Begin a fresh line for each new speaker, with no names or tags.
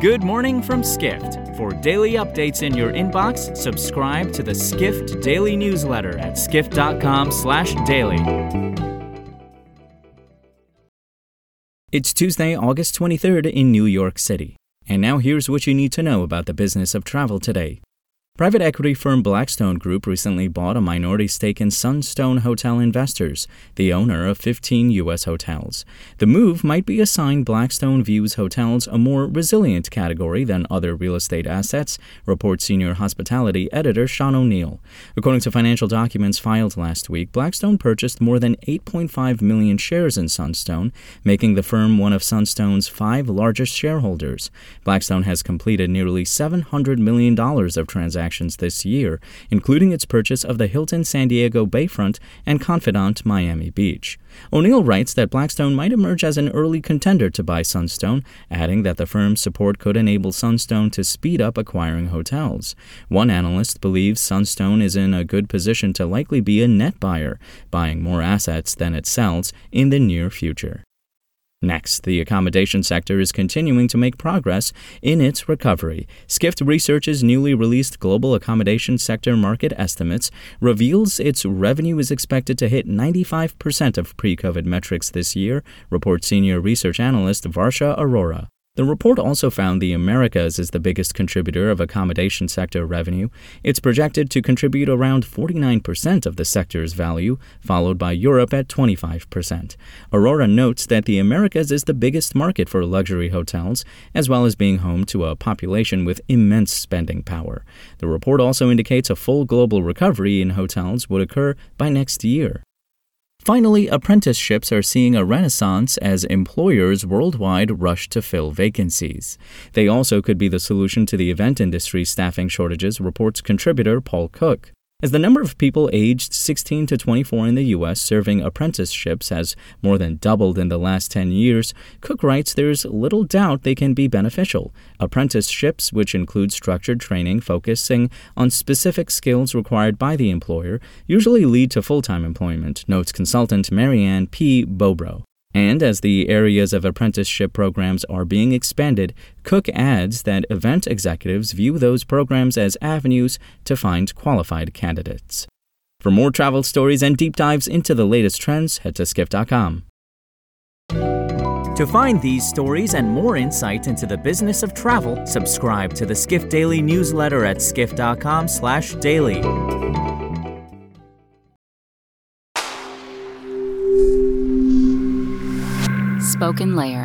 Good morning from Skift. For daily updates in your inbox, subscribe to the Skift Daily newsletter at skift.com/daily. It's Tuesday, August 23rd in New York City. And now here's what you need to know about the business of travel today. Private equity firm Blackstone Group recently bought a minority stake in Sunstone Hotel Investors, the owner of 15 U.S. hotels. The move might be a sign Blackstone views hotels a more resilient category than other real estate assets, reports senior hospitality editor Sean O'Neill. According to financial documents filed last week, Blackstone purchased more than 8.5 million shares in Sunstone, making the firm one of Sunstone's five largest shareholders. Blackstone has completed nearly $700 million of transactions transactions this year, including its purchase of the Hilton San Diego Bayfront and Confidante Miami Beach. O'Neill writes that Blackstone might emerge as an early contender to buy Sunstone, adding that the firm's support could enable Sunstone to speed up acquiring hotels. One analyst believes Sunstone is in a good position to likely be a net buyer, buying more assets than it sells in the near future. Next, the accommodation sector is continuing to make progress in its recovery. Skift Research's newly released Global Accommodation Sector Market Estimates reveals its revenue is expected to hit 95% of pre COVID metrics this year, reports senior research analyst Varsha Arora. The report also found the Americas is the biggest contributor of accommodation sector revenue. It's projected to contribute around 49% of the sector's value, followed by Europe at 25%. Arora notes that the Americas is the biggest market for luxury hotels, as well as being home to a population with immense spending power. The report also indicates a full global recovery in hotels would occur by next year. Finally, apprenticeships are seeing a renaissance as employers worldwide rush to fill vacancies. They also could be the solution to the event industry staffing shortages, reports contributor Paul Cook. As the number of people aged 16 to 24 in the U.S. serving apprenticeships has more than doubled in the last 10 years, Cook writes there's little doubt they can be beneficial. Apprenticeships, which include structured training focusing on specific skills required by the employer, usually lead to full time employment, notes consultant Marianne P. Bobro. And as the areas of apprenticeship programs are being expanded, Cook adds that event executives view those programs as avenues to find qualified candidates. For more travel stories and deep dives into the latest trends, head to skift.com. To find these stories and more insight into the business of travel, subscribe to the Skift Daily newsletter at skift.com/daily.
SpokenLayer.